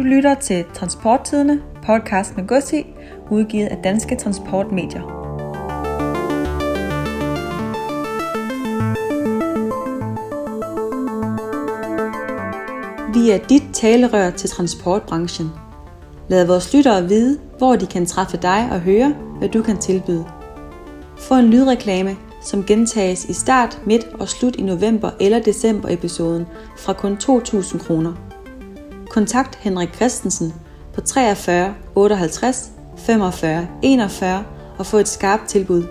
Du lytter til Transporttidene, podcast med Gussi, udgivet af Danske Transportmedier. Vi er dit talerør til transportbranchen. Lad vores lyttere vide, hvor de kan træffe dig og høre, hvad du kan tilbyde. Få en lydreklame, som gentages i start, midt og slut i november eller december episoden fra kun 2.000 kroner. Kontakt Henrik Christensen på 43 58 45 41 og få et skarpt tilbud.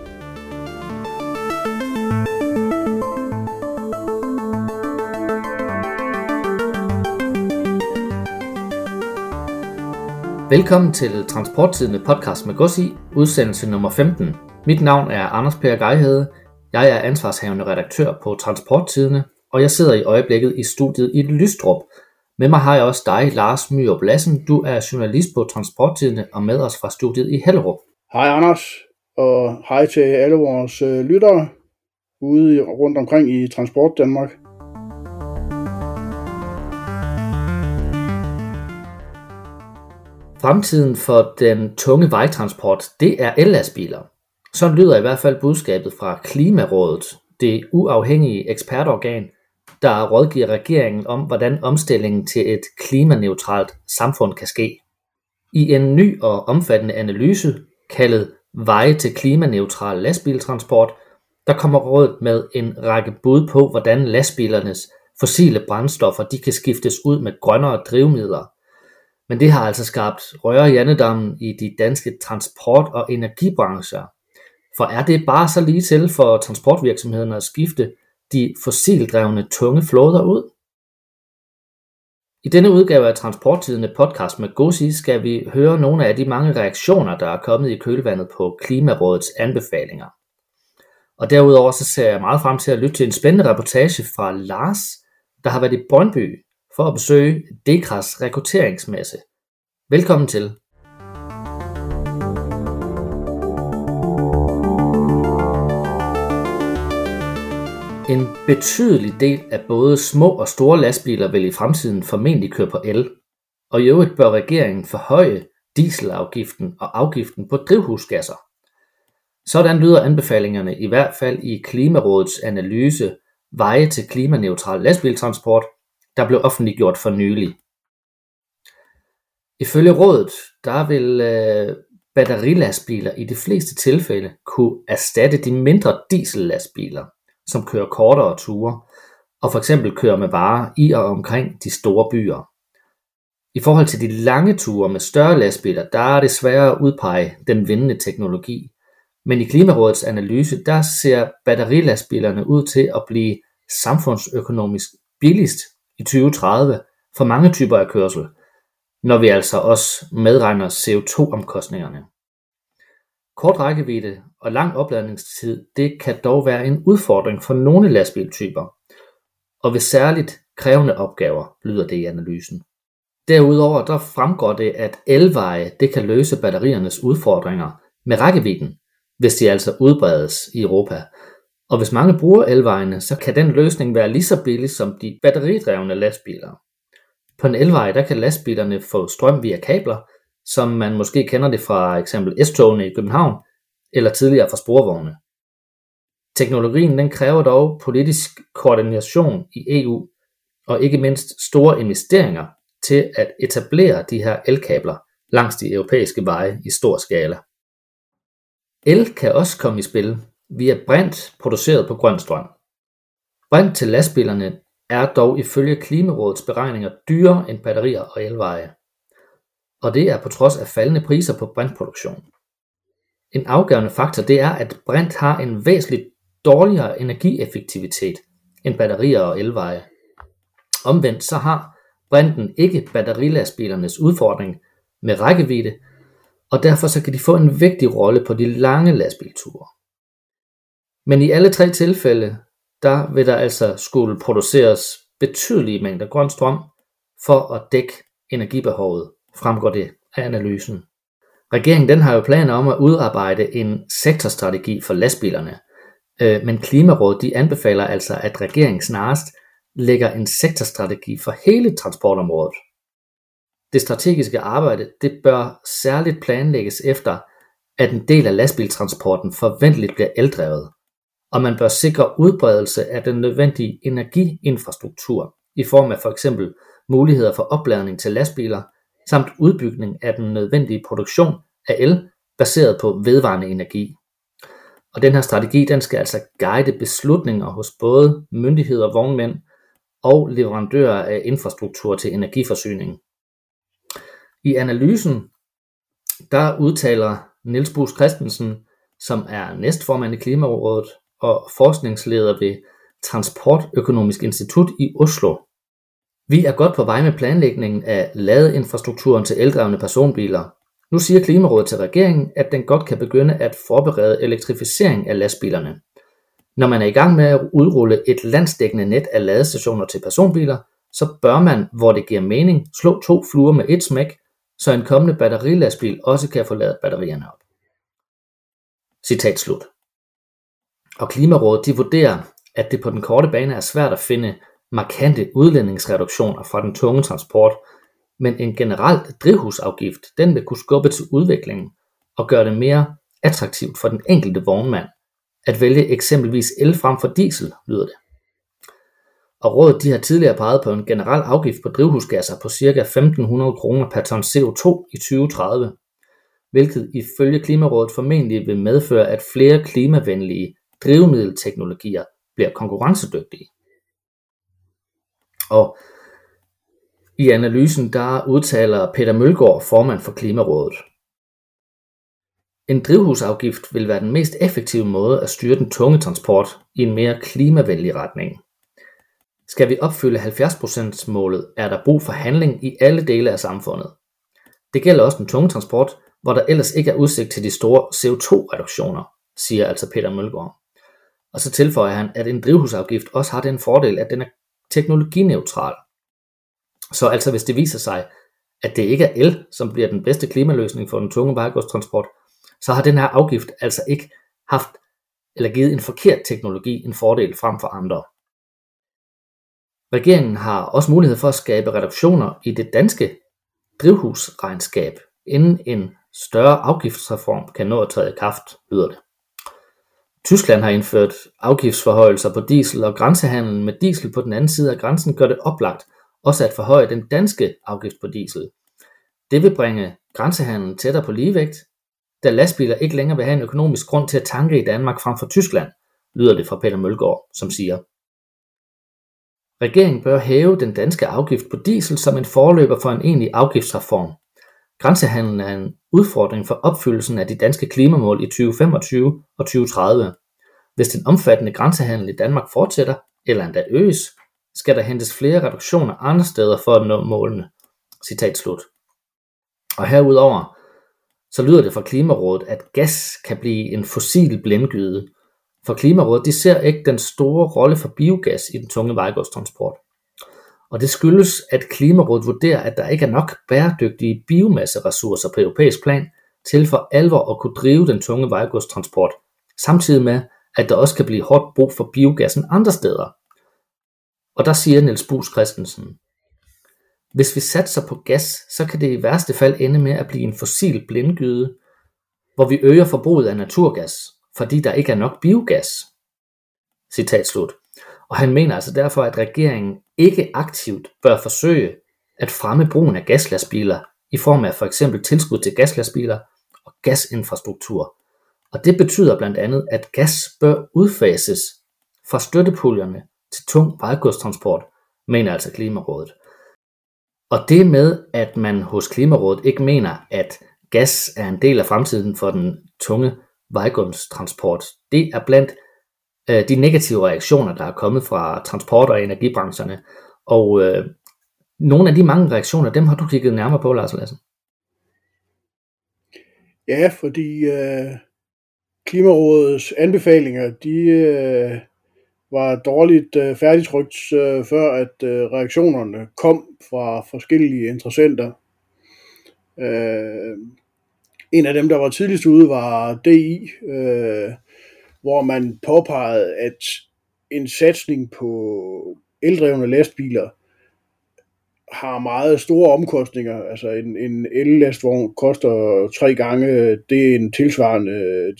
Velkommen til Transporttidende podcast med Gossi, udsendelse nummer 15. Mit navn er Anders Per Geihede. Jeg er ansvarshavende redaktør på Transporttidene, og jeg sidder i øjeblikket i studiet i Lystrup. Med mig har jeg også dig, Lars Myrup Lassen. Du er journalist på Transporttidene og med os fra studiet i Hellerup. Hej Anders, og hej til alle vores øh, lyttere ude rundt omkring i Transport Danmark. Fremtiden for den tunge vejtransport, det er ellastbiler. Sådan lyder i hvert fald budskabet fra Klimarådet, det uafhængige ekspertorgan, der rådgiver regeringen om, hvordan omstillingen til et klimaneutralt samfund kan ske. I en ny og omfattende analyse, kaldet Veje til klimaneutral lastbiltransport, der kommer rådet med en række bud på, hvordan lastbilernes fossile brændstoffer de kan skiftes ud med grønnere drivmidler. Men det har altså skabt røre i andedammen i de danske transport- og energibrancher. For er det bare så lige til for transportvirksomhederne at skifte de fossildrevne tunge flåder ud? I denne udgave af Transporttidende podcast med Gosi skal vi høre nogle af de mange reaktioner, der er kommet i kølvandet på Klimarådets anbefalinger. Og derudover så ser jeg meget frem til at lytte til en spændende reportage fra Lars, der har været i Brøndby for at besøge Dekras rekrutteringsmesse. Velkommen til. En betydelig del af både små og store lastbiler vil i fremtiden formentlig køre på el, og i øvrigt bør regeringen forhøje dieselafgiften og afgiften på drivhusgasser. Sådan lyder anbefalingerne i hvert fald i Klimarådets analyse Veje til klimaneutral lastbiltransport, der blev offentliggjort for nylig. Ifølge rådet, der vil øh, batterilastbiler i de fleste tilfælde kunne erstatte de mindre diesellastbiler, som kører kortere ture, og for eksempel kører med varer i og omkring de store byer. I forhold til de lange ture med større lastbiler, der er det sværere at udpege den vindende teknologi. Men i Klimarådets analyse, der ser batterilastbilerne ud til at blive samfundsøkonomisk billigst i 2030 for mange typer af kørsel, når vi altså også medregner CO2-omkostningerne. Kort rækkevidde og lang opladningstid det kan dog være en udfordring for nogle lastbiltyper, og ved særligt krævende opgaver, lyder det i analysen. Derudover der fremgår det, at elveje det kan løse batteriernes udfordringer med rækkevidden, hvis de altså udbredes i Europa. Og hvis mange bruger elvejene, så kan den løsning være lige så billig som de batteridrevne lastbiler. På en elvej der kan lastbilerne få strøm via kabler, som man måske kender det fra eksempel S-togene i København, eller tidligere fra sporvogne. Teknologien den kræver dog politisk koordination i EU, og ikke mindst store investeringer til at etablere de her elkabler langs de europæiske veje i stor skala. El kan også komme i spil via brint produceret på grøn strøm. Brint til lastbilerne er dog ifølge Klimarådets beregninger dyrere end batterier og elveje og det er på trods af faldende priser på brintproduktion. En afgørende faktor det er, at brint har en væsentligt dårligere energieffektivitet end batterier og elveje. Omvendt så har brinten ikke batterilastbilernes udfordring med rækkevidde, og derfor så kan de få en vigtig rolle på de lange lastbilture. Men i alle tre tilfælde, der vil der altså skulle produceres betydelige mængder grøn strøm for at dække energibehovet fremgår det af analysen. Regeringen den har jo planer om at udarbejde en sektorstrategi for lastbilerne, øh, men Klimarådet de anbefaler altså, at regeringen snarest lægger en sektorstrategi for hele transportområdet. Det strategiske arbejde det bør særligt planlægges efter, at en del af lastbiltransporten forventeligt bliver eldrevet, og man bør sikre udbredelse af den nødvendige energiinfrastruktur i form af for eksempel muligheder for opladning til lastbiler, samt udbygning af den nødvendige produktion af el baseret på vedvarende energi. Og den her strategi den skal altså guide beslutninger hos både myndigheder, vognmænd og leverandører af infrastruktur til energiforsyning. I analysen der udtaler Niels Bus Christensen, som er næstformand i Klimarådet og forskningsleder ved Transportøkonomisk Institut i Oslo. Vi er godt på vej med planlægningen af ladeinfrastrukturen til eldrevne personbiler. Nu siger Klimarådet til regeringen, at den godt kan begynde at forberede elektrificering af lastbilerne. Når man er i gang med at udrulle et landsdækkende net af ladestationer til personbiler, så bør man, hvor det giver mening, slå to fluer med et smæk, så en kommende batterilastbil også kan få ladet batterierne op. Citat slut. Og Klimarådet de vurderer, at det på den korte bane er svært at finde markante udlændingsreduktioner fra den tunge transport, men en generel drivhusafgift den vil kunne skubbe til udviklingen og gøre det mere attraktivt for den enkelte vognmand at vælge eksempelvis el frem for diesel, lyder det. Og rådet de har tidligere peget på en generel afgift på drivhusgasser på ca. 1500 kroner per ton CO2 i 2030, hvilket ifølge Klimarådet formentlig vil medføre, at flere klimavenlige drivmiddelteknologier bliver konkurrencedygtige. Og i analysen der udtaler Peter Mølgaard, formand for Klimarådet. En drivhusafgift vil være den mest effektive måde at styre den tunge transport i en mere klimavenlig retning. Skal vi opfylde 70% målet, er der brug for handling i alle dele af samfundet. Det gælder også den tunge transport, hvor der ellers ikke er udsigt til de store CO2-reduktioner, siger altså Peter Mølgaard. Og så tilføjer han, at en drivhusafgift også har den fordel, at den er teknologineutral. Så altså hvis det viser sig, at det ikke er el, som bliver den bedste klimaløsning for den tunge vejgodstransport, så har den her afgift altså ikke haft eller givet en forkert teknologi en fordel frem for andre. Regeringen har også mulighed for at skabe reduktioner i det danske drivhusregnskab, inden en større afgiftsreform kan nå at træde i kraft, lyder det. Tyskland har indført afgiftsforhøjelser på diesel, og grænsehandlen med diesel på den anden side af grænsen gør det oplagt også at forhøje den danske afgift på diesel. Det vil bringe grænsehandlen tættere på ligevægt, da lastbiler ikke længere vil have en økonomisk grund til at tanke i Danmark frem for Tyskland, lyder det fra Peter Mølgaard, som siger. Regeringen bør hæve den danske afgift på diesel som en forløber for en egentlig afgiftsreform. Grænsehandlen er en udfordring for opfyldelsen af de danske klimamål i 2025 og 2030. Hvis den omfattende grænsehandel i Danmark fortsætter, eller endda øges, skal der hentes flere reduktioner andre steder for at nå målene. Citat slut. Og herudover, så lyder det fra Klimarådet, at gas kan blive en fossil blindgyde. For Klimarådet de ser ikke den store rolle for biogas i den tunge vejgodstransport. Og det skyldes, at Klimarådet vurderer, at der ikke er nok bæredygtige biomasseressourcer på europæisk plan til for alvor at kunne drive den tunge vejgodstransport, samtidig med, at der også kan blive hårdt brug for biogassen andre steder. Og der siger Niels Bus Christensen, hvis vi satser på gas, så kan det i værste fald ende med at blive en fossil blindgyde, hvor vi øger forbruget af naturgas, fordi der ikke er nok biogas. Citat slut. Og han mener altså derfor, at regeringen ikke aktivt bør forsøge at fremme brugen af gaslastbiler i form af for eksempel tilskud til gaslastbiler og gasinfrastruktur. Og det betyder blandt andet, at gas bør udfases fra støttepuljerne til tung vejgodstransport, mener altså Klimarådet. Og det med, at man hos Klimarådet ikke mener, at gas er en del af fremtiden for den tunge vejgodstransport, det er blandt øh, de negative reaktioner, der er kommet fra transport- og energibrancherne. Og øh, nogle af de mange reaktioner, dem har du kigget nærmere på, Lars Lassen. Ja, fordi øh, Klimarådets anbefalinger, de øh, var dårligt øh, færdigtrykt, øh, før at øh, reaktionerne kom fra forskellige interessenter. Øh, en af dem, der var tidligst ude, var DI, øh, hvor man påpegede, at en satsning på eldrevne lastbiler har meget store omkostninger. Altså en, en el-lastvogn koster tre gange det en tilsvarende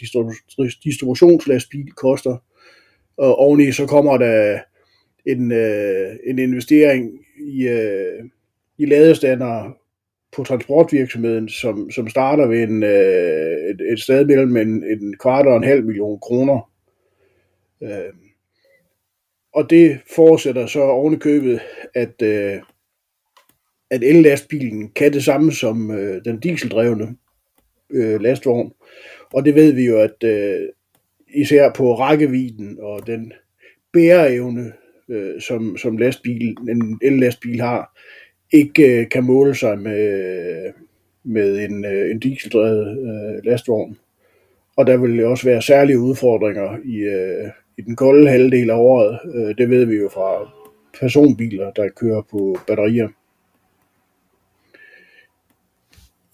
distributionslastbil koster. Og oveni så kommer der en, øh, en investering i, øh, i ladestander på transportvirksomheden, som, som starter ved en, øh, et, et sted mellem en, en kvart og en halv million kroner. Øh, og det forudsætter så ovenikøbet, at, øh, at ellastbilen kan det samme som øh, den dieseldrevne øh, lastvogn. Og det ved vi jo, at øh, især på rækkevidden og den bæreevne, øh, som, som lastbil, en ellastbil har, ikke øh, kan måle sig med, med en, øh, en dieseldrevet øh, lastvogn. Og der vil også være særlige udfordringer i, øh, i den kolde halvdel af året. Øh, det ved vi jo fra personbiler, der kører på batterier.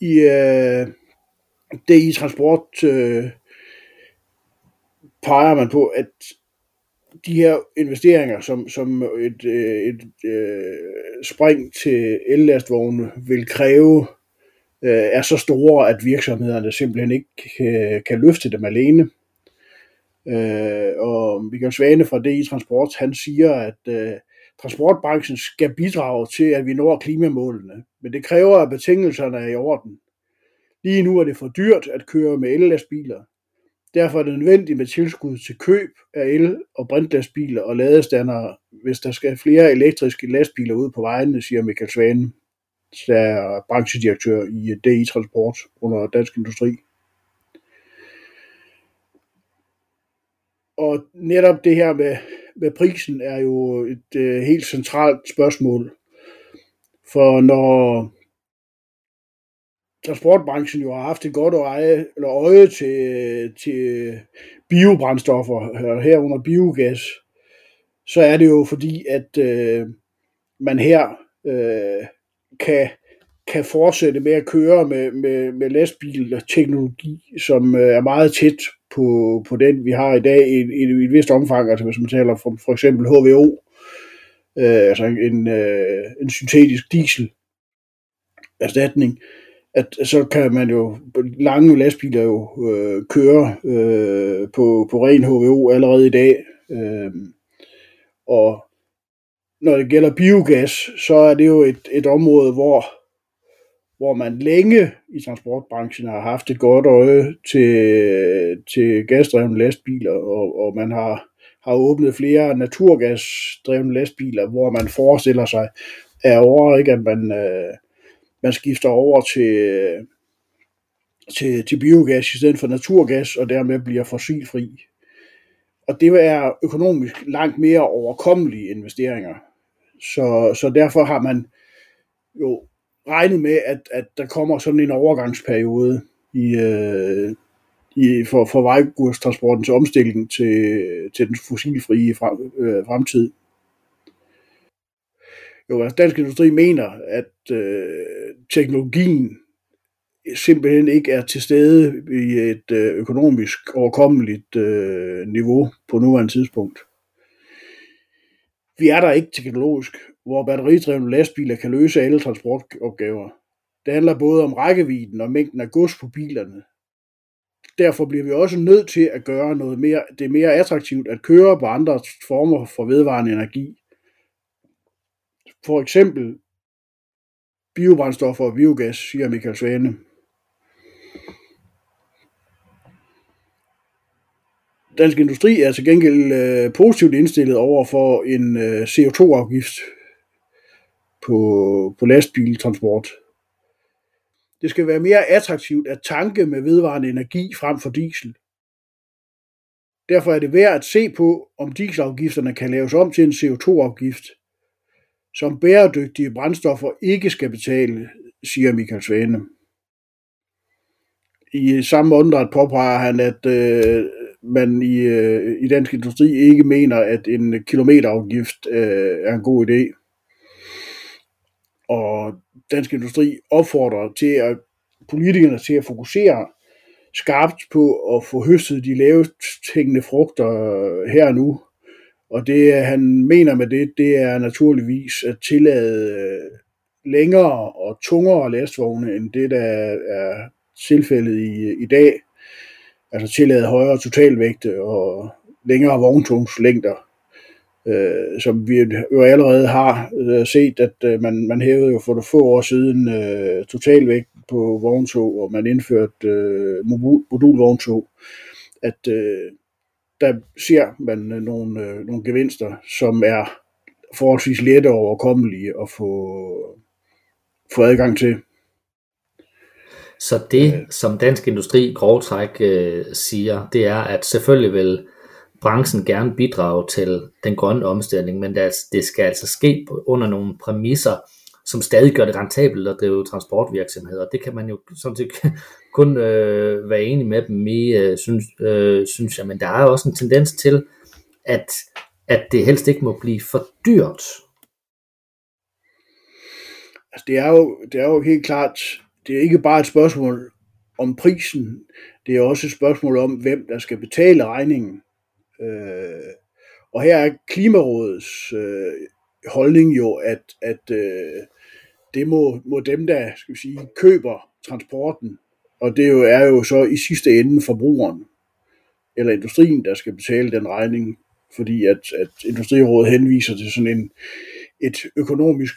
I øh, DI Transport øh, peger man på, at de her investeringer, som, som et, øh, et, et øh, spring til ellastvogne vil kræve, øh, er så store, at virksomhederne simpelthen ikke kan, kan løfte dem alene. Øh, og Michael Svane fra DI Transport, han siger, at øh, transportbranchen skal bidrage til, at vi når klimamålene, men det kræver, at betingelserne er i orden. Lige nu er det for dyrt at køre med ellastbiler. Derfor er det nødvendigt med tilskud til køb af el- og brintlastbiler og ladestandere, hvis der skal flere elektriske lastbiler ud på vejene, siger Michael Svane, der er branchedirektør i eh, DI Transport under Dansk Industri. Og netop det her med, med prisen er jo et øh, helt centralt spørgsmål. For når transportbranchen jo har haft et godt øje, eller øje til, til biobrændstoffer, øh, herunder biogas, så er det jo fordi, at øh, man her øh, kan, kan fortsætte med at køre med, med, med lastbilteknologi, som øh, er meget tæt på, på den, vi har i dag i, i, i et vist omfang, altså hvis man taler for, for eksempel HVO, øh, altså en, øh, en syntetisk diesel erstatning, at så kan man jo, lange lastbiler jo øh, køre øh, på, på ren HVO allerede i dag. Øh, og når det gælder biogas, så er det jo et, et område, hvor hvor man længe i transportbranchen har haft et godt øje til, til gasdrevne lastbiler, og, og man har, har åbnet flere naturgasdrevne lastbiler, hvor man forestiller sig er over, ikke, at man, øh, man skifter over til, til, til biogas i stedet for naturgas, og dermed bliver fossilfri. Og det er økonomisk langt mere overkommelige investeringer. Så, så derfor har man jo regnet med, at, at der kommer sådan en overgangsperiode i, øh, i, for, for vejgodstransportens omstilling til, til den fossilfrie frem, øh, fremtid. Jo, altså Dansk Industri mener, at øh, teknologien simpelthen ikke er til stede i et øh, økonomisk overkommeligt øh, niveau på nuværende tidspunkt. Vi er der ikke teknologisk, hvor batteridrevne lastbiler kan løse alle transportopgaver. Det handler både om rækkevidden og mængden af gods på bilerne. Derfor bliver vi også nødt til at gøre noget mere, det mere attraktivt at køre på andre former for vedvarende energi. For eksempel biobrændstoffer og biogas, siger Michael Svane. Dansk Industri er til gengæld øh, positivt indstillet over for en øh, CO2-afgift på, på lastbiltransport. Det skal være mere attraktivt at tanke med vedvarende energi frem for diesel. Derfor er det værd at se på, om dieselafgifterne kan laves om til en CO2-afgift, som bæredygtige brændstoffer ikke skal betale, siger Michael Svane. I samme åndedræt påpeger han, at øh, man i, øh, i dansk industri ikke mener, at en kilometerafgift øh, er en god idé. Og dansk industri opfordrer til at politikerne til at fokusere skarpt på at få høstet de lavest hængende frugter øh, her og nu. Og det øh, han mener med det, det er naturligvis at tillade øh, længere og tungere lastvogne end det, der er tilfældet i, øh, i dag. Altså tillade højere totalvægte og længere vogntungslængder, øh, som vi jo allerede har øh, set, at øh, man, man hævede jo for få år siden øh, totalvægt på vogntog, og man indførte øh, modulvogntog, at øh, der ser man nogle, øh, nogle gevinster, som er forholdsvis lette og overkommelige at få, få adgang til. Så det, øh. som Dansk Industri grovtræk øh, siger, det er, at selvfølgelig vil branchen gerne bidrage til den grønne omstilling, men det skal altså ske under nogle præmisser, som stadig gør det rentabelt at drive transportvirksomheder. Det kan man jo sådan set kun øh, være enig med dem i, øh, synes, øh, synes jeg. Men der er også en tendens til, at, at det helst ikke må blive for dyrt. Altså, det er jo, det er jo helt klart, det er ikke bare et spørgsmål om prisen, det er også et spørgsmål om, hvem der skal betale regningen. Øh, og her er Klimarådets øh, holdning jo, at, at øh, det må, må dem, der skal vi sige, køber transporten, og det jo er jo så i sidste ende forbrugeren eller industrien, der skal betale den regning, fordi at, at Industrirådet henviser til sådan en, et økonomisk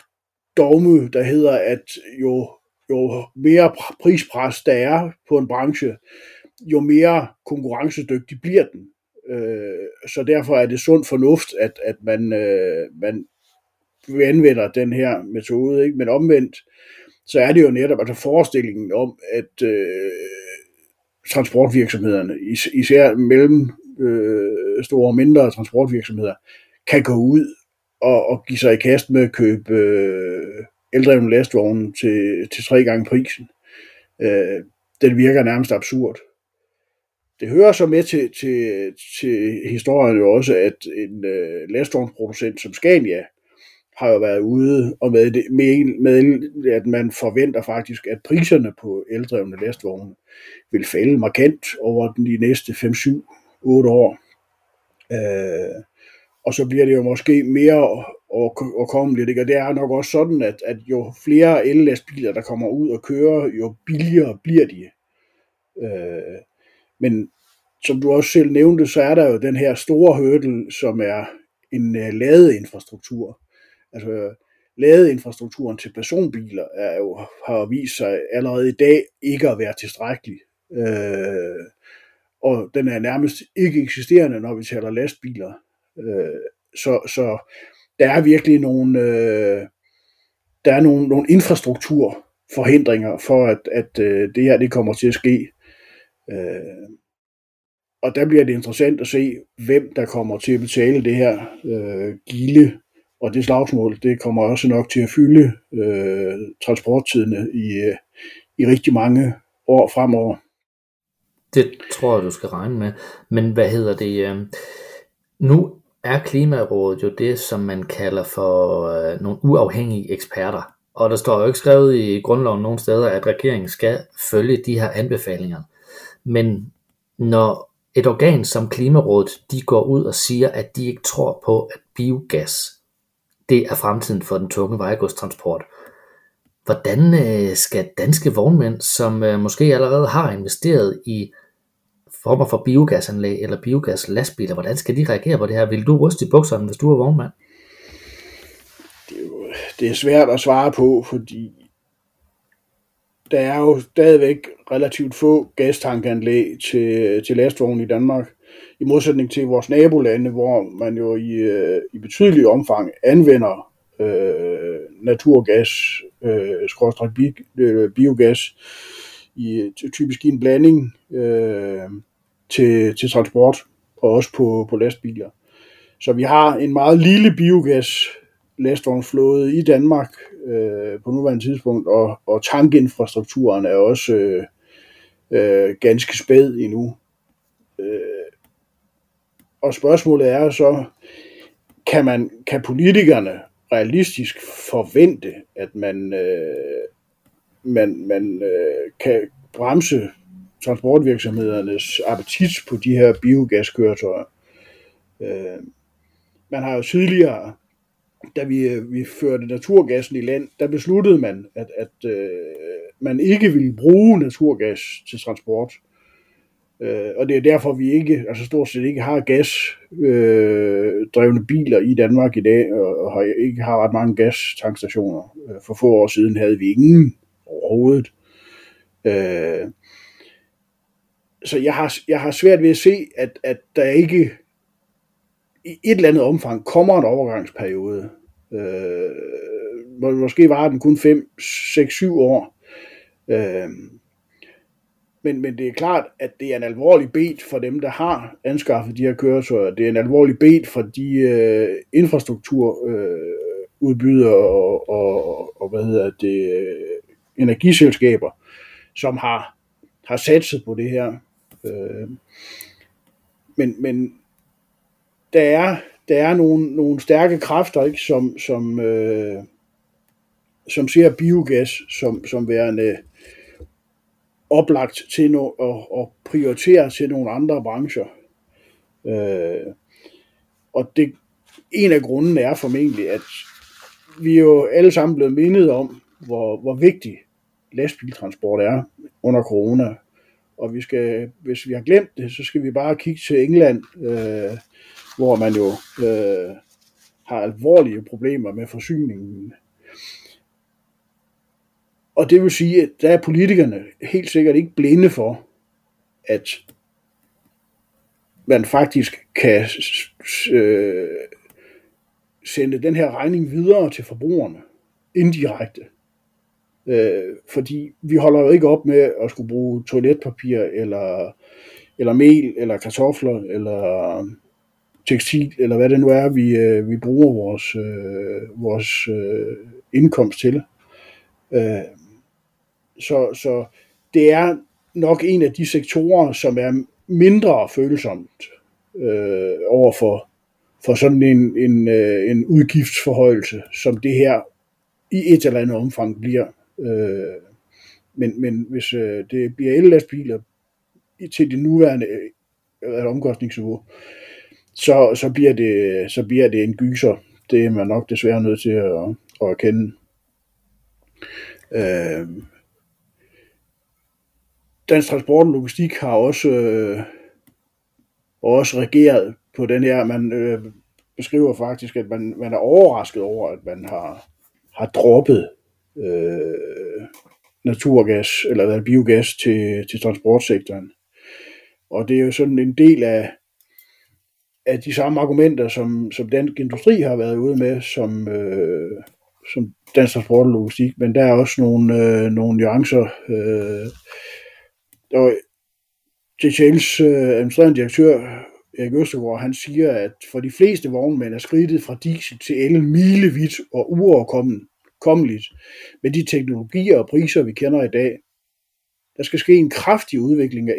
dogme, der hedder, at jo, jo mere prispres der er på en branche, jo mere konkurrencedygtig bliver den. Øh, så derfor er det sund fornuft, at, at man, øh, man vi anvender den her metode. Ikke? Men omvendt, så er det jo netop altså forestillingen om, at øh, transportvirksomhederne, is, især mellem øh, store og mindre transportvirksomheder, kan gå ud og, og give sig i kast med at købe øh, eldrevne lastvogne til, til tre gange prisen. Øh, den virker nærmest absurd. Det hører så med til, til, til historien jo også, at en øh, lastvognsproducent som Scania har jo været ude og med, det, med, med, at man forventer faktisk, at priserne på eldrevne lastvogne vil falde markant over de næste 5, 7, 8 år. Øh, og så bliver det jo måske mere overkommeligt. Ikke? Og det er nok også sådan, at, at jo flere ellastbiler, der kommer ud og kører, jo billigere bliver de. Øh, men som du også selv nævnte, så er der jo den her store hurdle, som er en uh, ladeinfrastruktur. Altså, ladeinfrastrukturen til personbiler er jo, har vist sig allerede i dag ikke at være tilstrækkelig. Øh, og den er nærmest ikke eksisterende, når vi taler lastbiler. Øh, så, så der er virkelig nogle, øh, der er nogle, nogle infrastrukturforhindringer for, at, at øh, det her det kommer til at ske. Øh, og der bliver det interessant at se, hvem der kommer til at betale det her øh, gilde, og det slagsmål, det kommer også nok til at fylde øh, transporttidene i, øh, i rigtig mange år fremover. Det tror jeg, du skal regne med. Men hvad hedder det? Øh, nu er Klimarådet jo det, som man kalder for øh, nogle uafhængige eksperter. Og der står jo ikke skrevet i grundloven nogen steder, at regeringen skal følge de her anbefalinger. Men når et organ som Klimarådet, de går ud og siger, at de ikke tror på, at biogas, det er fremtiden for den tunge vejgodstransport. Hvordan øh, skal danske vognmænd, som øh, måske allerede har investeret i former for biogasanlæg eller biogaslastbiler, hvordan skal de reagere på det her? Vil du ryste i bukserne, hvis du er vognmand? Det er, jo, det er svært at svare på, fordi der er jo stadigvæk relativt få gastankanlæg til, til lastvogne i Danmark, i modsætning til vores nabolande, hvor man jo i, øh, i betydelig omfang anvender øh, naturgas, øh, bi, øh, biogas, i, typisk i en blanding øh, til, til transport, og også på, på lastbiler. Så vi har en meget lille biogas lastvognsflåde i Danmark øh, på nuværende tidspunkt, og, og tankinfrastrukturen er også øh, øh, ganske spæd endnu. Øh, og spørgsmålet er så, kan, man, kan politikerne realistisk forvente, at man, øh, man, man øh, kan bremse transportvirksomhedernes appetit på de her biogaskøretøjer? Øh, man har jo tidligere da vi, øh, vi førte naturgassen i land, der besluttede man, at, at øh, man ikke ville bruge naturgas til transport. Øh, Øh, og det er derfor, vi ikke, altså stort set ikke har gasdrevne øh, biler i Danmark i dag, og, og har, ikke har ret mange gastankstationer. Øh, for få år siden havde vi ingen overhovedet. Øh, så jeg har, jeg har svært ved at se, at, at der ikke i et eller andet omfang kommer en overgangsperiode. Øh, måske var den kun 5, 6, 7 år. Øh, men, men det er klart, at det er en alvorlig bet for dem, der har anskaffet de her køretøjer. Det er en alvorlig bet for de øh, infrastrukturudbydere øh, og, og, og hvad hedder det, øh, energiselskaber, som har, har satset på det her. Øh, men, men der er, der er nogle, nogle stærke kræfter, ikke, som, som, øh, som ser biogas som, som værende oplagt til no, at, at prioritere til nogle andre brancher. Øh, og det, en af grundene er formentlig, at vi er jo alle sammen blevet mindet om, hvor, hvor vigtig lastbiltransport er under corona. Og vi skal, hvis vi har glemt det, så skal vi bare kigge til England, øh, hvor man jo øh, har alvorlige problemer med forsyningen. Og det vil sige, at der er politikerne helt sikkert ikke blinde for, at man faktisk kan øh, sende den her regning videre til forbrugerne indirekte. Øh, fordi vi holder jo ikke op med at skulle bruge toiletpapir, eller, eller mel, eller kartofler, eller tekstil, eller hvad det nu er, vi, øh, vi bruger vores, øh, vores øh, indkomst til. Øh, så, så det er nok en af de sektorer, som er mindre følsomt øh, over for, for sådan en, en, øh, en udgiftsforhøjelse, som det her i et eller andet omfang bliver. Øh, men, men hvis øh, det bliver ellastbiler til det nuværende øh, omkostningsniveau, så, så, bliver det, så bliver det en gyser. Det er man nok desværre nødt til at, at erkende. Øh, Dansk Transport og Logistik har også, øh, også regeret på den her. Man øh, beskriver faktisk, at man, man er overrasket over, at man har, har droppet øh, naturgas eller hvad, biogas til, til transportsektoren. Og det er jo sådan en del af, af de samme argumenter, som, som dansk industri har været ude med, som, øh, som dansk transport og logistik, men der er også nogle, øh, nogle nuancer. Øh, og DTL's øh, administrerende direktør, Erik Østergaard, han siger, at for de fleste vognmænd er skridtet fra diesel til el milevidt og uoverkommeligt med de teknologier og priser, vi kender i dag. Der skal ske en kraftig udvikling af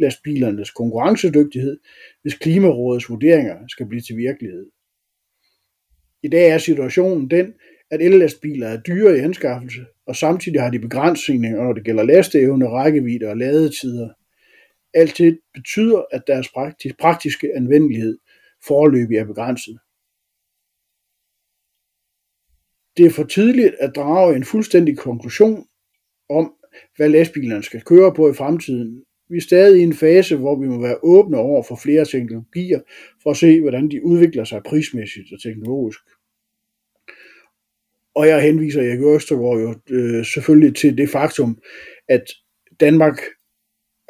ellastbilernes konkurrencedygtighed, hvis Klimarådets vurderinger skal blive til virkelighed. I dag er situationen den, at ellastbiler er dyre i anskaffelse, og samtidig har de begrænsninger, når det gælder lasteevne, rækkevidde og ladetider. Alt det betyder, at deres praktiske anvendelighed foreløbig er begrænset. Det er for tidligt at drage en fuldstændig konklusion om, hvad lastbilerne skal køre på i fremtiden. Vi er stadig i en fase, hvor vi må være åbne over for flere teknologier, for at se, hvordan de udvikler sig prismæssigt og teknologisk. Og jeg henviser Erik Østergaard jo øh, selvfølgelig til det faktum, at Danmark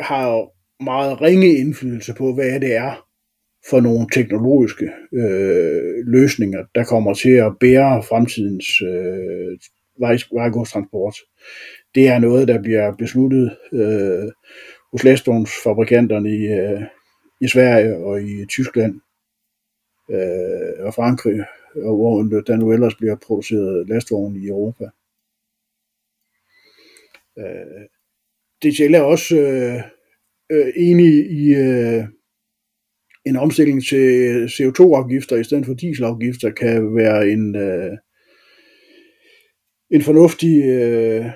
har meget ringe indflydelse på, hvad det er for nogle teknologiske øh, løsninger, der kommer til at bære fremtidens øh, vejgodstransport. Det er noget, der bliver besluttet øh, hos lastvognsfabrikanterne i, øh, i Sverige og i Tyskland øh, og Frankrig og hvor der nu ellers bliver produceret lastvogne i Europa. Øh, DTL er også øh, øh, enig i øh, en omstilling til CO2-afgifter i stedet for dieselafgifter kan være en, øh, en fornuftig øh,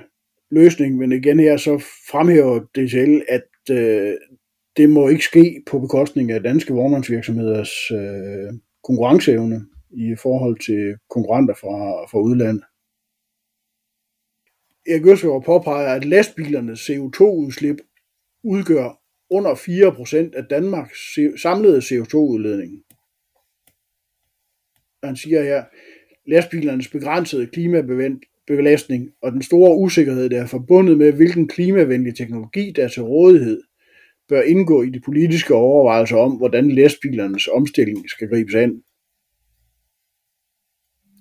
løsning, men igen her så fremhæver DTL, at øh, det må ikke ske på bekostning af danske vognmandsvirksomheders øh, konkurrenceevne i forhold til konkurrenter fra, fra udlandet. Erik Ørsgaard påpeger, at lastbilernes CO2-udslip udgør under 4% af Danmarks samlede CO2-udledning. Han siger her, lastbilernes begrænsede klimabelastning og den store usikkerhed, der er forbundet med, hvilken klimavenlig teknologi, der er til rådighed, bør indgå i de politiske overvejelser om, hvordan lastbilernes omstilling skal gribes an.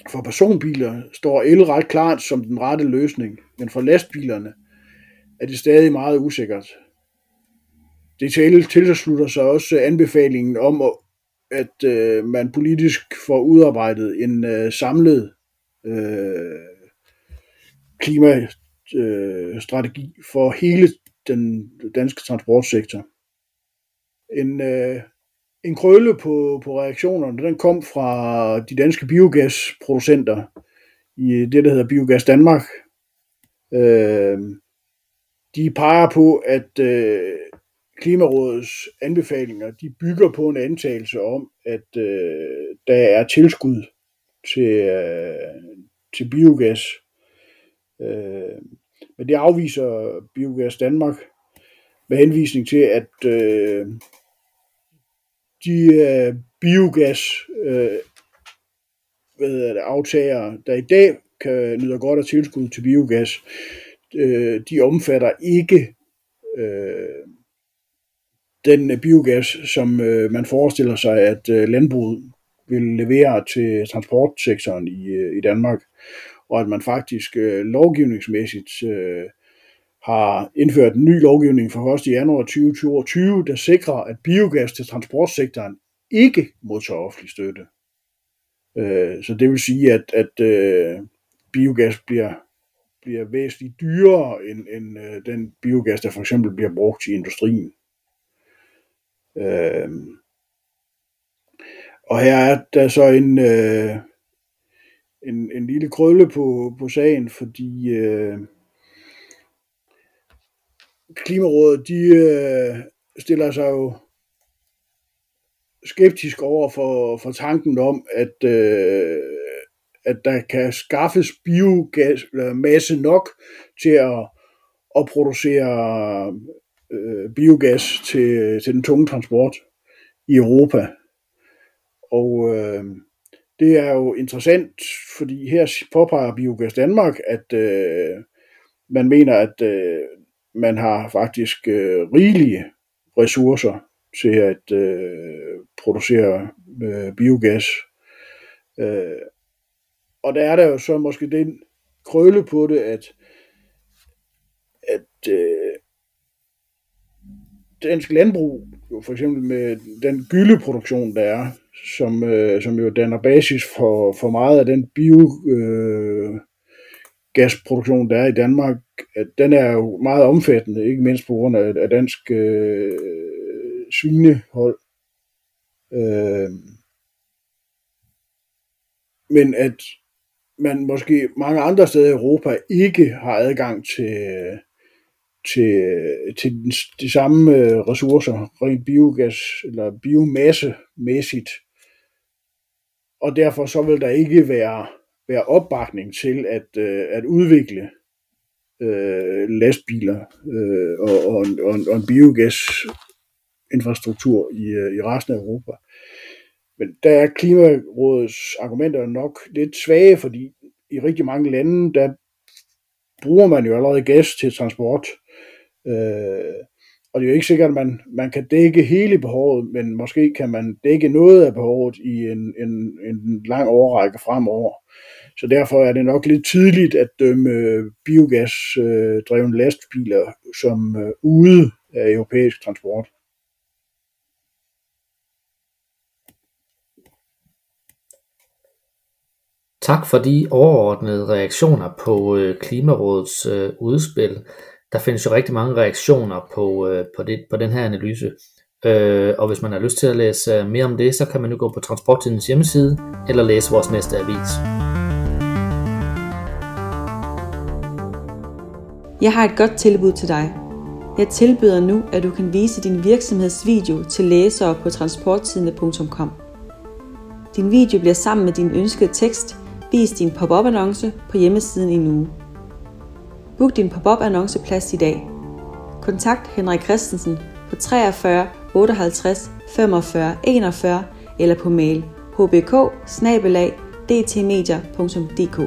For personbiler står el ret klart som den rette løsning, men for lastbilerne er det stadig meget usikkert. Det tilslutter sig også anbefalingen om, at øh, man politisk får udarbejdet en øh, samlet øh, klimastrategi øh, for hele den danske transportsektor. En, øh, en krølle på, på reaktionerne, den kom fra de danske biogasproducenter i det, der hedder Biogas Danmark. Øh, de peger på, at øh, Klimarådets anbefalinger de bygger på en antagelse om, at øh, der er tilskud til, øh, til biogas. Øh, men det afviser Biogas Danmark med henvisning til, at øh, de øh, biogas øh, hvad det, aftager, der i dag kan nyde godt af tilskud til biogas, øh, de omfatter ikke øh, den biogas, som øh, man forestiller sig, at øh, landbruget vil levere til transportsektoren i, øh, i Danmark, og at man faktisk øh, lovgivningsmæssigt øh, har indført en ny lovgivning fra 1. januar 2022, der sikrer, at biogas til transportsektoren ikke modtager offentlig støtte. Øh, så det vil sige, at, at øh, biogas bliver, bliver væsentligt dyrere end, end øh, den biogas, der for eksempel bliver brugt i industrien. Øh, og her er der så en, øh, en, en lille krølle på, på sagen, fordi øh, Klimarådet de øh, stiller sig jo skeptisk over for, for tanken om, at, øh, at der kan skaffes biogas eller masse nok til at, at producere øh, biogas til, til den tunge transport i Europa. Og øh, det er jo interessant, fordi her påpeger Biogas Danmark, at øh, man mener, at øh, man har faktisk øh, rigelige ressourcer til at øh, producere øh, biogas. Øh, og der er der jo så måske den krølle på det, at, at øh, dansk landbrug, jo for eksempel med den gyldeproduktion, der er, som, øh, som jo danner basis for, for meget af den biogasproduktion, øh, der er i Danmark, at den er jo meget omfattende, ikke mindst på grund af, af dansk øh, svinehold. Øh, men at man måske mange andre steder i Europa ikke har adgang til, til, til den, de samme øh, ressourcer, rent biogas eller biomasse-mæssigt. Og derfor så vil der ikke være, være opbakning til at, øh, at udvikle øh, lastbiler øh, og, og, og, og en biogasinfrastruktur i, øh, i resten af Europa. Men der er Klimarådets argumenter nok lidt svage, fordi i rigtig mange lande, der bruger man jo allerede gas til transport. Øh, og det er jo ikke sikkert, at man, man kan dække hele behovet, men måske kan man dække noget af behovet i en, en, en lang overrække fremover. Så derfor er det nok lidt tidligt at dømme biogasdrevne lastbiler som øh, ude af europæisk transport. Tak for de overordnede reaktioner på øh, Klimarådets øh, udspil. Der findes jo rigtig mange reaktioner på, øh, på, det, på den her analyse. Øh, og hvis man har lyst til at læse øh, mere om det, så kan man nu gå på Transporttidens hjemmeside eller læse vores næste avis. Jeg har et godt tilbud til dig. Jeg tilbyder nu, at du kan vise din virksomhedsvideo til læsere på transporttidene.com. Din video bliver sammen med din ønskede tekst vist i en pop-up annonce på hjemmesiden i en uge. Book din pop-up annonceplads i dag. Kontakt Henrik Christensen på 43 58 45 41 eller på mail hbk dtmedier.dk.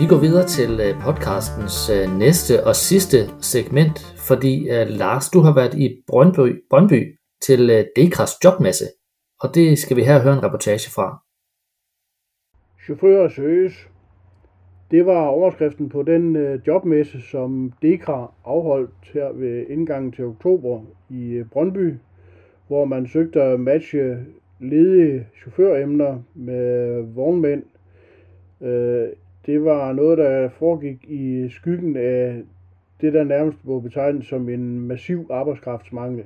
Vi går videre til øh, podcastens øh, næste og sidste segment, fordi uh, Lars, du har været i Brøndby, Brøndby til Dekras jobmesse, og det skal vi her høre en reportage fra. Chauffører søges. Det var overskriften på den øh, jobmesse, som Dekra afholdt her ved indgangen til oktober i øh, Brøndby, hvor man søgte at matche ledige chaufføremner med vognmænd. Øh, det var noget, der foregik i skyggen af det, der nærmest må betegnes som en massiv arbejdskraftsmangel.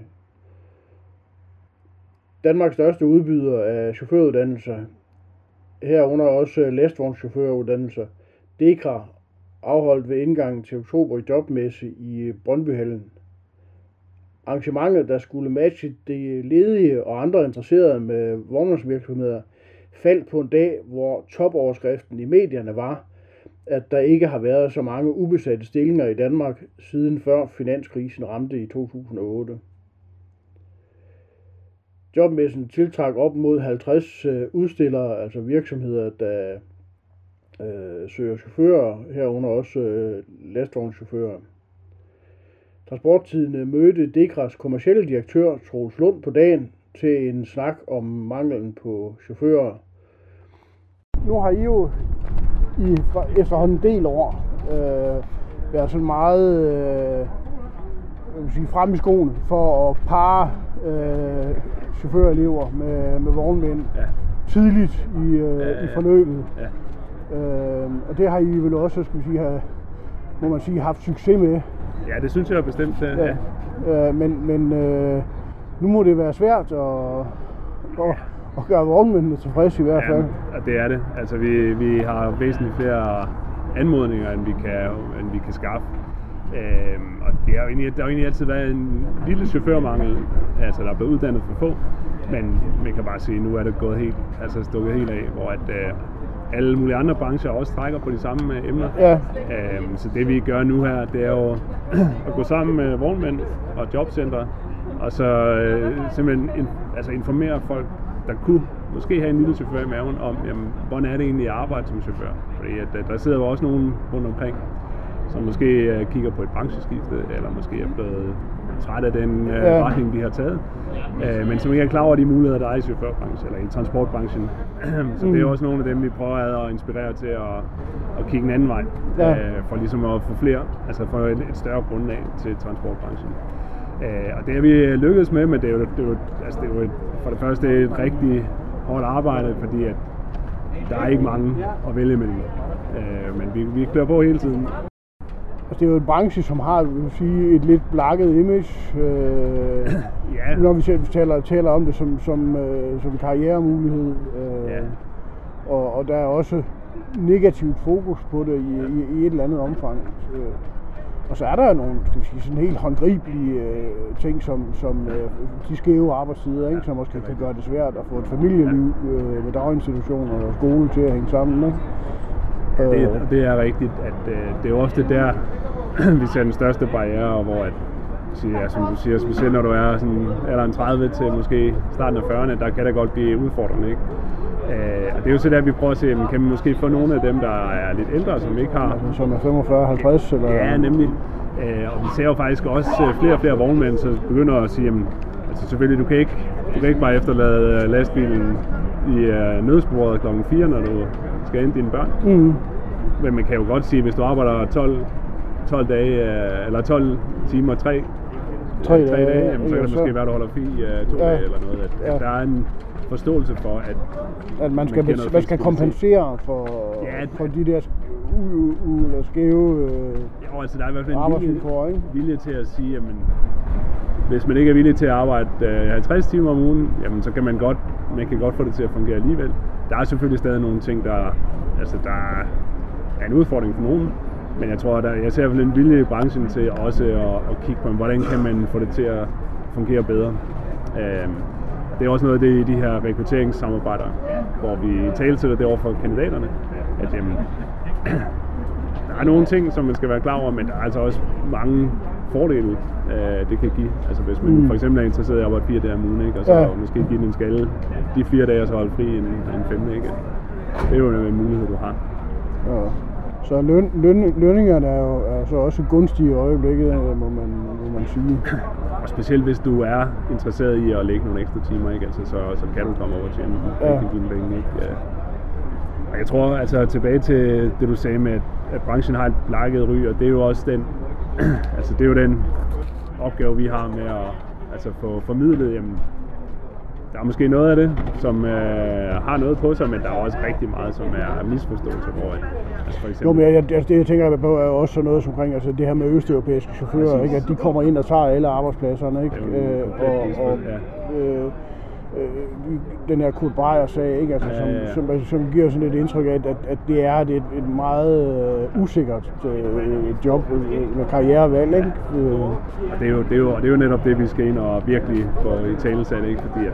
Danmarks største udbyder af chaufføruddannelser, herunder også lastvognschaufføruddannelser, DEKRA, afholdt ved indgangen til oktober i jobmesse i øh, Brøndbyhallen. Arrangementet, der skulle matche de ledige og andre interesserede med vognmandsvirksomheder, faldt på en dag, hvor topoverskriften i medierne var, at der ikke har været så mange ubesatte stillinger i Danmark siden før finanskrisen ramte i 2008. Jobmessen tiltrak op mod 50 øh, udstillere, altså virksomheder, der øh, søger chauffører, herunder også øh, lastvognschauffører. Transporttidene mødte Dekras kommercielle direktør Troels Lund på dagen til en snak om manglen på chauffører. Nu har I jo i efterhånden en del år øh, været sådan meget øh, jeg vil sige, frem i skoene for at parre øh, chaufførelever med, med vognmænd ja. tidligt i, øh, ja, ja, ja. i forløbet. Ja. Øh, og det har I vel også, skal vi sige, have, må man sige, haft succes med. Ja, det synes jeg bestemt. Ja. ja. Øh, men men øh, nu må det være svært at, at, at gøre vognmændene tilfredse i hvert fald. Ja, det er det. Altså, vi, vi har væsentligt flere anmodninger, end vi kan, end vi kan skaffe. Øhm, og det har jo egentlig, der har jo egentlig altid været en lille chaufførmangel, altså der er blevet uddannet for få, men man kan bare sige, at nu er det gået helt, altså stukket helt af, hvor at øh, alle mulige andre brancher også trækker på de samme øh, emner. Ja. Øhm, så det vi gør nu her, det er jo at gå sammen med vognmænd og jobcentre, og så øh, simpelthen in, altså informere folk, der kunne måske have en lille chauffør i maven om, jamen, hvordan er det egentlig at arbejde som chauffør? Fordi at, øh, der sidder jo også nogen rundt omkring, som måske øh, kigger på et brancheskifte, eller måske er blevet træt af den øh, ja. retning, de har taget, øh, men som ikke er klar over de muligheder, der er i chaufførbranchen, eller i transportbranchen. så det er mm. også nogle af dem, vi prøver at inspirere til at, at kigge en anden vej, ja. øh, for ligesom at få flere, altså få et, et større grundlag til transportbranchen. Øh, og det har vi lykkedes med, men det er jo, det er jo, altså det er jo et, for det første det er et rigtig hårdt arbejde, fordi at der er ikke mange at vælge imellem. Øh, men vi, vi klør på hele tiden. Altså, det er jo en branche, som har vil sige, et lidt blakket image, øh, ja. når vi taler, taler om det som, som, øh, som karrieremulighed. Øh, ja. og, og der er også negativt fokus på det i, i, i et eller andet omfang. Øh, og så er der nogle skal vi sige, sådan helt håndgribelige øh, ting, som, som øh, de skæve arbejdstider, ikke? som måske kan gøre det svært at få et familieliv øh, med daginstitutioner og skole til at hænge sammen. Ikke? Ja, det, øh. det er rigtigt, at øh, det er jo ofte der, vi ser den største barriere, hvor at, ja, som du siger, specielt når du er sådan, eller en 30 til måske starten af 40'erne, der kan det godt blive udfordrende. Ikke? Øh, og det er jo så der, vi prøver at se, kan vi måske få nogle af dem, der er lidt ældre, som ikke har... Som er 45-50? Eller... Ja, nemlig. Øh, og vi ser jo faktisk også øh, flere og flere vognmænd, så begynder at sige, jamen, altså selvfølgelig, du kan ikke, du kan ikke bare efterlade øh, lastbilen i øh, nødsporet kl. 4, når du skal hente dine børn. Mm. Men man kan jo godt sige, hvis du arbejder 12, 12 dage, øh, eller 12 timer, 3, 3 dage, 3 dage jamen, så kan det måske være, at du holder fri uh, to ja. dage eller noget. At, ja. at der er en, forståelse for, at, at man skal, man, man skal kompensere for, ja, for de der u, u, eller skæve øh, jo, altså, der er i hvert fald en vilje, vilje til at sige, at hvis man ikke er villig til at arbejde øh, 50 timer om ugen, jamen, så kan man godt, man kan godt få det til at fungere alligevel. Der er selvfølgelig stadig nogle ting, der, altså, der er en udfordring for nogen, men jeg tror, at jeg ser en vilje i branchen til også at, at kigge på, hvordan kan man få det til at fungere bedre. Øh, det er også noget af det i de her rekrutteringssamarbejder, hvor vi taler det over for kandidaterne, at jamen, der er nogle ting, som man skal være klar over, men der er altså også mange fordele, øh, det kan give. Altså hvis man mm. for eksempel er interesseret i at arbejde fire dage om ugen, ikke? og så ja. måske give den en skalle de fire dage, og så holde fri en, en femte. Ikke? Det er jo en mulighed, du har. Ja. Så løn, løn, lønningerne er jo er så også gunstige i øjeblikket, må man, må man sige. Og specielt hvis du er interesseret i at lægge nogle ekstra timer, ikke? Altså, så, så kan du komme over til en ja. dine penge. Ikke? Ja. Og jeg tror altså tilbage til det du sagde med, at, at branchen har et blakket ry, og det er jo også den, altså det er jo den opgave vi har med at altså få formidlet, jamen, der er måske noget af det, som øh, har noget på sig, men der er også rigtig meget, som er misforståelse over det. Altså for eksempel... Jo, men jeg, altså det jeg tænker på er også sådan noget som omkring altså det her med østeuropæiske chauffører, ikke? at de kommer ind og tager alle arbejdspladserne, ikke? Øh, og, og, ja. øh, øh, den her Kurt Breyer-sag, ikke? Altså, ja, ja, ja. Som, som, som giver sådan et indtryk af, at, at det er et, et meget øh, usikkert øh, job øh, med karrierevalg. Ikke? Øh. Og det er, jo, det, er jo, det er jo netop det, vi skal ind og virkelig få i talesat, ikke? fordi at,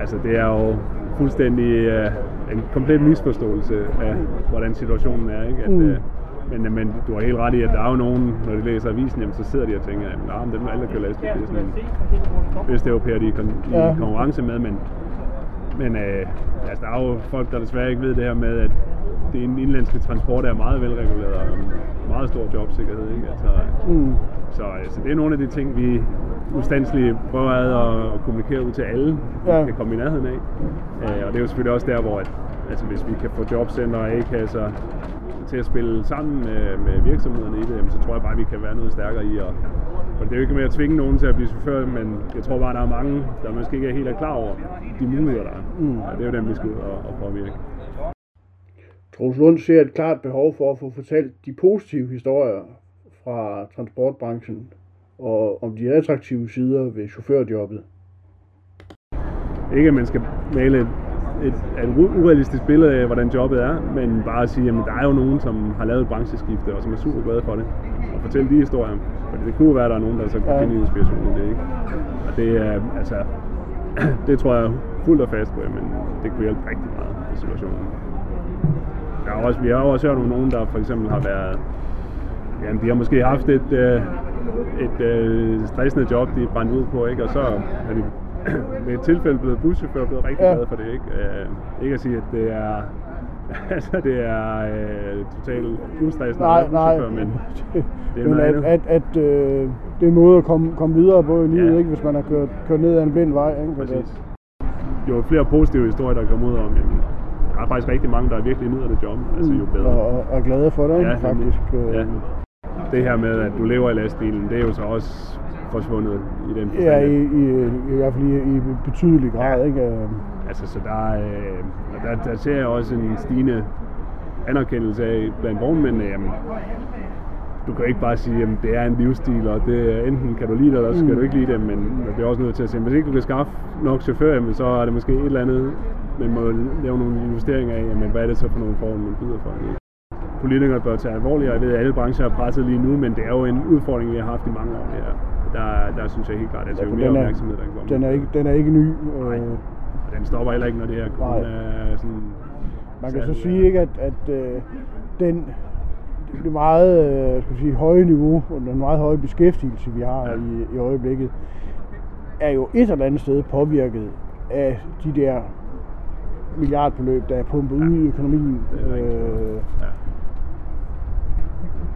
altså, det er jo fuldstændig øh, en komplet misforståelse af, hvordan situationen er. Ikke? At, mm. øh, men, men du har helt ret i, at der er jo nogen, når de læser avisen, jamen, så sidder de og tænker, at nah, dem alle kan læse det. Det er sådan Østeuropæer, de er kon- ja. i konkurrence med, men, men øh, altså, der er jo folk, der desværre ikke ved det her med, at det en indlandske transport er meget velreguleret og meget stor jobsikkerhed. Ikke? Altså, mm. så, øh, så det er nogle af de ting, vi ustandsligt prøver at, at kommunikere ud til alle, ja. kan komme i nærheden af. Øh, og det er jo selvfølgelig også der, hvor at, altså, hvis vi kan få jobcenter og A-kasser til at spille sammen med, med virksomhederne i det, så tror jeg bare, at vi kan være noget stærkere i. Og, for det er jo ikke med at tvinge nogen til at blive chauffør, men jeg tror bare, at der er mange, der måske ikke er helt er klar over de muligheder, der er. Mm. Og det er jo dem, vi skal ud og, og påvirke. Troels Lund ser et klart behov for at få fortalt de positive historier fra transportbranchen og om de attraktive sider ved chaufførjobbet. Ikke at man skal male et et, et urealistisk billede af, hvordan jobbet er, men bare at sige, at der er jo nogen, som har lavet et brancheskifte, og som er super glade for det, og fortælle de historier. For det kunne være, at der er nogen, der så kan ja. finde inspiration i det. Ikke? Og det er, altså, det tror jeg fuldt og fast på, men det kunne hjælpe rigtig meget i situationen. Der er også, vi har også hørt om nogen, der for eksempel har været, jamen de har måske haft et, øh, et øh, stressende job, de er brændt ud på, ikke? og så er de med et tilfælde blevet buschauffør blevet rigtig ja. glad for det. Ikke, uh, ikke at sige, at det er altså det er øh, totalt ustressende nej, nej. men det er men at, at, at øh, det er en måde at komme, komme videre på i livet, ja. ikke, hvis man har kørt, kørt ned ad en blind vej. Ikke? Præcis. Jo flere positive historier, der kommer ud om, jamen, der er faktisk rigtig mange, der virkelig nyder det job, altså jo bedre. Og, og glade for det, ja, faktisk. Ja. Øh. Det her med, at du lever i lastbilen, det er jo så også forsvundet i den forstand. Ja, i, i, i hvert fald i, i betydelig grad. Ja. Ikke? Altså, så der, øh, der, der ser jeg også en stigende anerkendelse af blandt vognmændene, jamen, du kan ikke bare sige, at det er en livsstil, og det er, enten kan du lide det, eller så mm. du ikke lide det, men man bliver også nødt til at sige, hvis ikke du kan skaffe nok chauffør, jamen, så er det måske et eller andet, man må lave nogle investeringer af, jamen, hvad er det så for nogle forhold, man byder for. Politikere bør tage alvorligt, og jeg ved, at alle brancher er presset lige nu, men det er jo en udfordring, vi har haft i mange år. Det her der, der synes jeg helt klart, at det er jo mere den er, opmærksomhed, der kommer. Den er ikke, den er ikke ny. Nej. Øh, den stopper heller ikke, når det her kun er sådan... Man kan så sige ikke, at, at øh, den, det meget øh, skal sige, høje niveau og den meget høje beskæftigelse, vi har i, i øjeblikket, er jo et eller andet sted påvirket af de der milliardbeløb, der er pumpet ud i økonomien. Øh,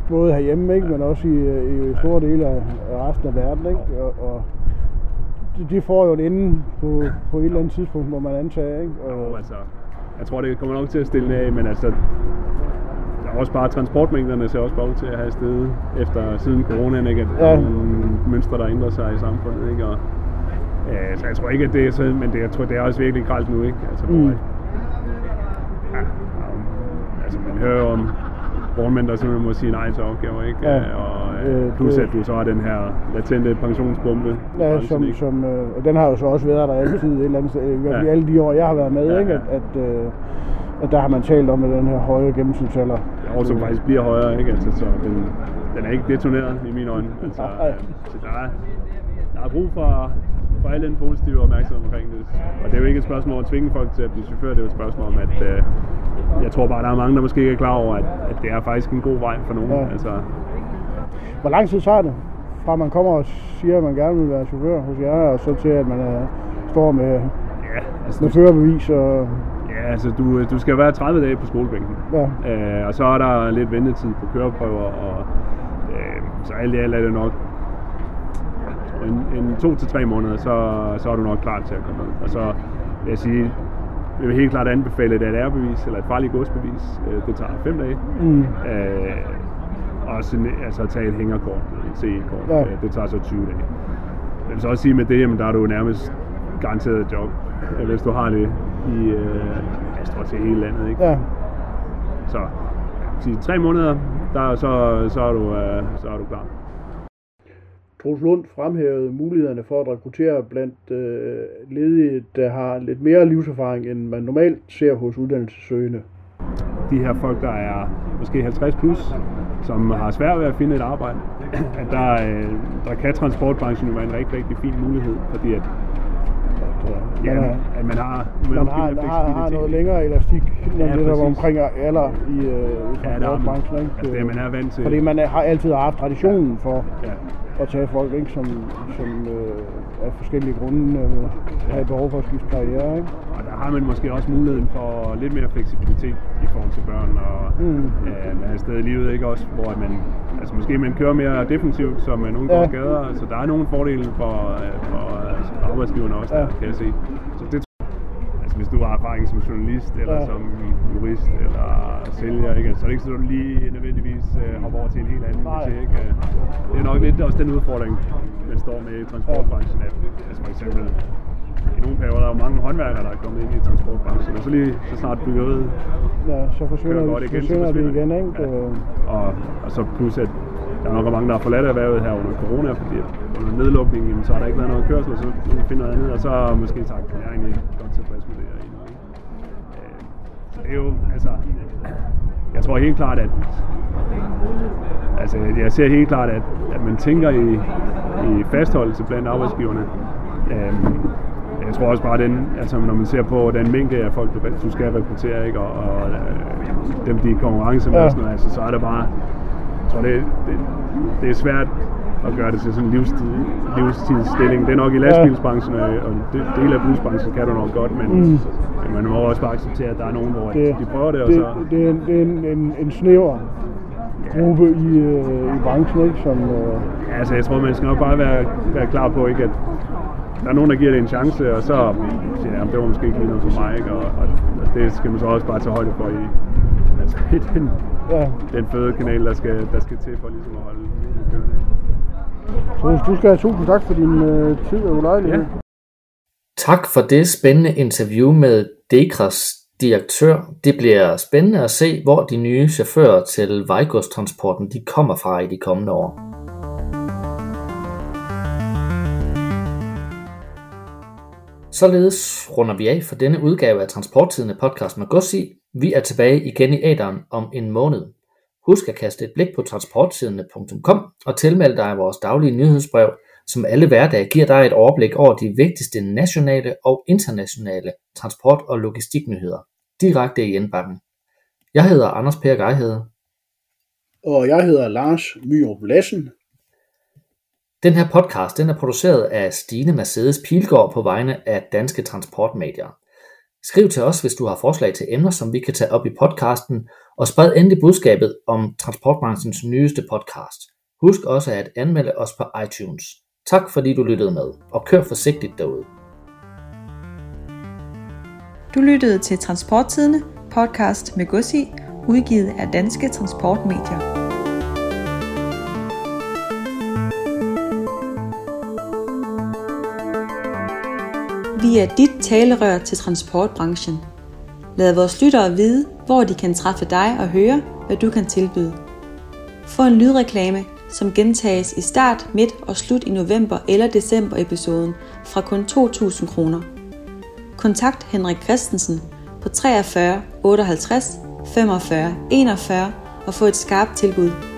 både herhjemme, ikke, men også i, i store dele af resten af verden. Ikke? Og, og de får jo en ende på, på et eller andet tidspunkt, må man antage. Ikke? Og, jo, altså, jeg tror, det kommer nok til at stille af, men altså, også bare transportmængderne ser også bare ud til at have sted efter siden coronaen, ikke? at ja. mønstre, der ændrer sig i samfundet. Ikke? Og, ja, så jeg tror ikke, at det er så, men det, jeg tror, det er også virkelig gralt nu, ikke? Altså, mm. ja, altså, man hører om vognmænd, der simpelthen må sige nej til opgaver, ikke? Ja. Og øh, plus at du så har den her latente pensionsbombe. Ja, som, som, øh, og den har jo så også været der altid et eller andet sted, i ja. alle de år, jeg har været med, ja, ikke? At, at, øh, at der har man talt om, at den her høje gennemsnitsalder. Og som faktisk bliver højere, ikke? Altså, så den, den er ikke detoneret i mine øjne. Altså, øh, så der er, der er brug for, for alle den positive opmærksomhed omkring det. Og det er jo ikke et spørgsmål om at tvinge folk til at blive chauffør, det er jo et spørgsmål om, at øh, jeg tror bare, der er mange, der måske ikke er klar over, at, at det er faktisk en god vej for nogen. Ja. Altså, Hvor lang tid tager det, fra man kommer og siger, at man gerne vil være chauffør hos jer, og så til, at man er, står med, ja, altså, med førerbevis og... altså du, du skal være 30 dage på skolebænken. Ja, Øh, og så er der lidt ventetid på køreprøver, og øh, så alt i alt er det nok en, en to til tre måneder, så, så er du nok klar til at komme ud. Og så vil jeg sige, jeg vil helt klart anbefale et ADR-bevis, eller et farligt godsbevis. Øh, det tager fem dage. mm, Øh, og så, altså at tage et hængerkort, et CE-kort, Ja. ja. det tager så 20 dage. Jeg vil så også sige med det, jamen, der er du nærmest garanteret et job, øh, hvis du har det i, øh, jeg tror til hele landet, ikke? ja, Så sige, tre måneder, der, så, så, er du, øh, så er du klar. Troels Lund fremhævede mulighederne for at rekruttere blandt øh, ledige, der har lidt mere livserfaring, end man normalt ser hos uddannelsessøgende. De her folk, der er måske 50 plus, som har svært ved at finde et arbejde, at der, øh, der kan transportbranchen jo være en rigtig, rigtig fin mulighed, fordi at, At, ja, man, at man har, man har, har, har noget længere elastik, når Ja, det der omkring alder i, øh, i Ja, der er ikke? Altså, det, man er vant til. Fordi man har altid haft traditionen for Ja, at tage folk, ikke, som, som øh, af forskellige grunde øh, har behov for at skifte karriere. Ikke? og der har man måske også muligheden for lidt mere fleksibilitet i forhold til børn og Mm. øh, man er sted i livet, ikke også, hvor man, altså måske man kører mere defensivt, så man undgår Ja. ja. skader, så der er nogle fordele for, øh, for arbejdsgiverne også, Ja. kan jeg se. Så det Altså hvis du har erfaring som journalist, eller Ja. som jurist, eller sælger, ikke? så er det ikke så, at du lige nødvendigvis øh, hopper over til en helt anden Nej. til, ikke? Det er nok lidt også den udfordring, man står med i transportbranchen, at altså for eksempel i nogle perioder er der jo mange håndværkere, der er kommet ind i transportbranchen, og så lige så snart byggeriet Ja, så forsvinder, godt igen, så forsvinder det forsvinder igen. Ikke? Ja. Øh, og, og så plus at der er nok mange, der har forladt erhvervet her under corona, fordi under nedlukningen, jamen, så har der ikke været noget kørsel, og så må man finde noget andet, og så måske sagt, jeg er egentlig godt tilfreds med det her endnu. Øh, Så det er jo, altså, jeg tror helt klart, at altså, jeg ser helt klart, at, at man tænker i, i fastholdelse blandt arbejdsgiverne. Øhm, jeg tror også bare, den, altså, når man ser på den mængde af folk, du, du skal rekruttere, ikke? og, og øh, dem, de er i konkurrence med, Ja. ja. sådan noget, altså, så er det bare, tror, det, det, det er svært at gøre det til sådan en livstid, livstidsstilling. Det er nok i lastbilsbranchen, og og det, del af busbranchen kan du nok godt, men, Mm. men man må også bare acceptere, at der er nogen, hvor det, de prøver det, og det, så... det, er en, det er en, en, en snæver gruppe i, øh, i branchen, ikke? som... Øh, Altså, jeg tror, man skal nok bare være, være klar på, ikke, at der er nogen, der giver det en chance, og så siger jeg, det var måske ikke lige noget for mig, ikke? Og, og, og det skal man så også bare tage højde for i, altså, i den, ja, den fødekanal, der skal, der skal til for ligesom at holde kørende. Troels, du skal have tusind tak for din øh, tid og ulejlighed. Ja. Tak for det spændende interview med Dekras direktør. Det bliver spændende at se, hvor de nye chauffører til vejgodstransporten de kommer fra i de kommende år. Således runder vi af for denne udgave af Transporttidende podcast med Gossi. Vi er tilbage igen i æderen om en måned. Husk at kaste et blik på transporttidende.com og tilmelde dig vores daglige nyhedsbrev, som alle hverdage giver dig et overblik over de vigtigste nationale og internationale transport- og logistiknyheder direkte i indbakken. Jeg hedder Anders Per Geihede. Og jeg hedder Lars Myrup Lassen. Den her podcast den er produceret af Stine Mercedes Pilgaard på vegne af Danske Transportmedier. Skriv til os, hvis du har forslag til emner, som vi kan tage op i podcasten, og spred endelig budskabet om transportbranchens nyeste podcast. Husk også at anmelde os på iTunes. Tak fordi du lyttede med, og kør forsigtigt derude. Du lyttede til Transporttidene, podcast med Gussi, udgivet af Danske Transportmedier. Vi er dit talerør til transportbranchen. Lad vores lyttere vide, hvor de kan træffe dig og høre, hvad du kan tilbyde. Få en lydreklame, som gentages i start, midt og slut i november eller december episoden fra kun 2.000 kroner. Kontakt Henrik Christensen på 43 58 45 41 og få et skarpt tilbud.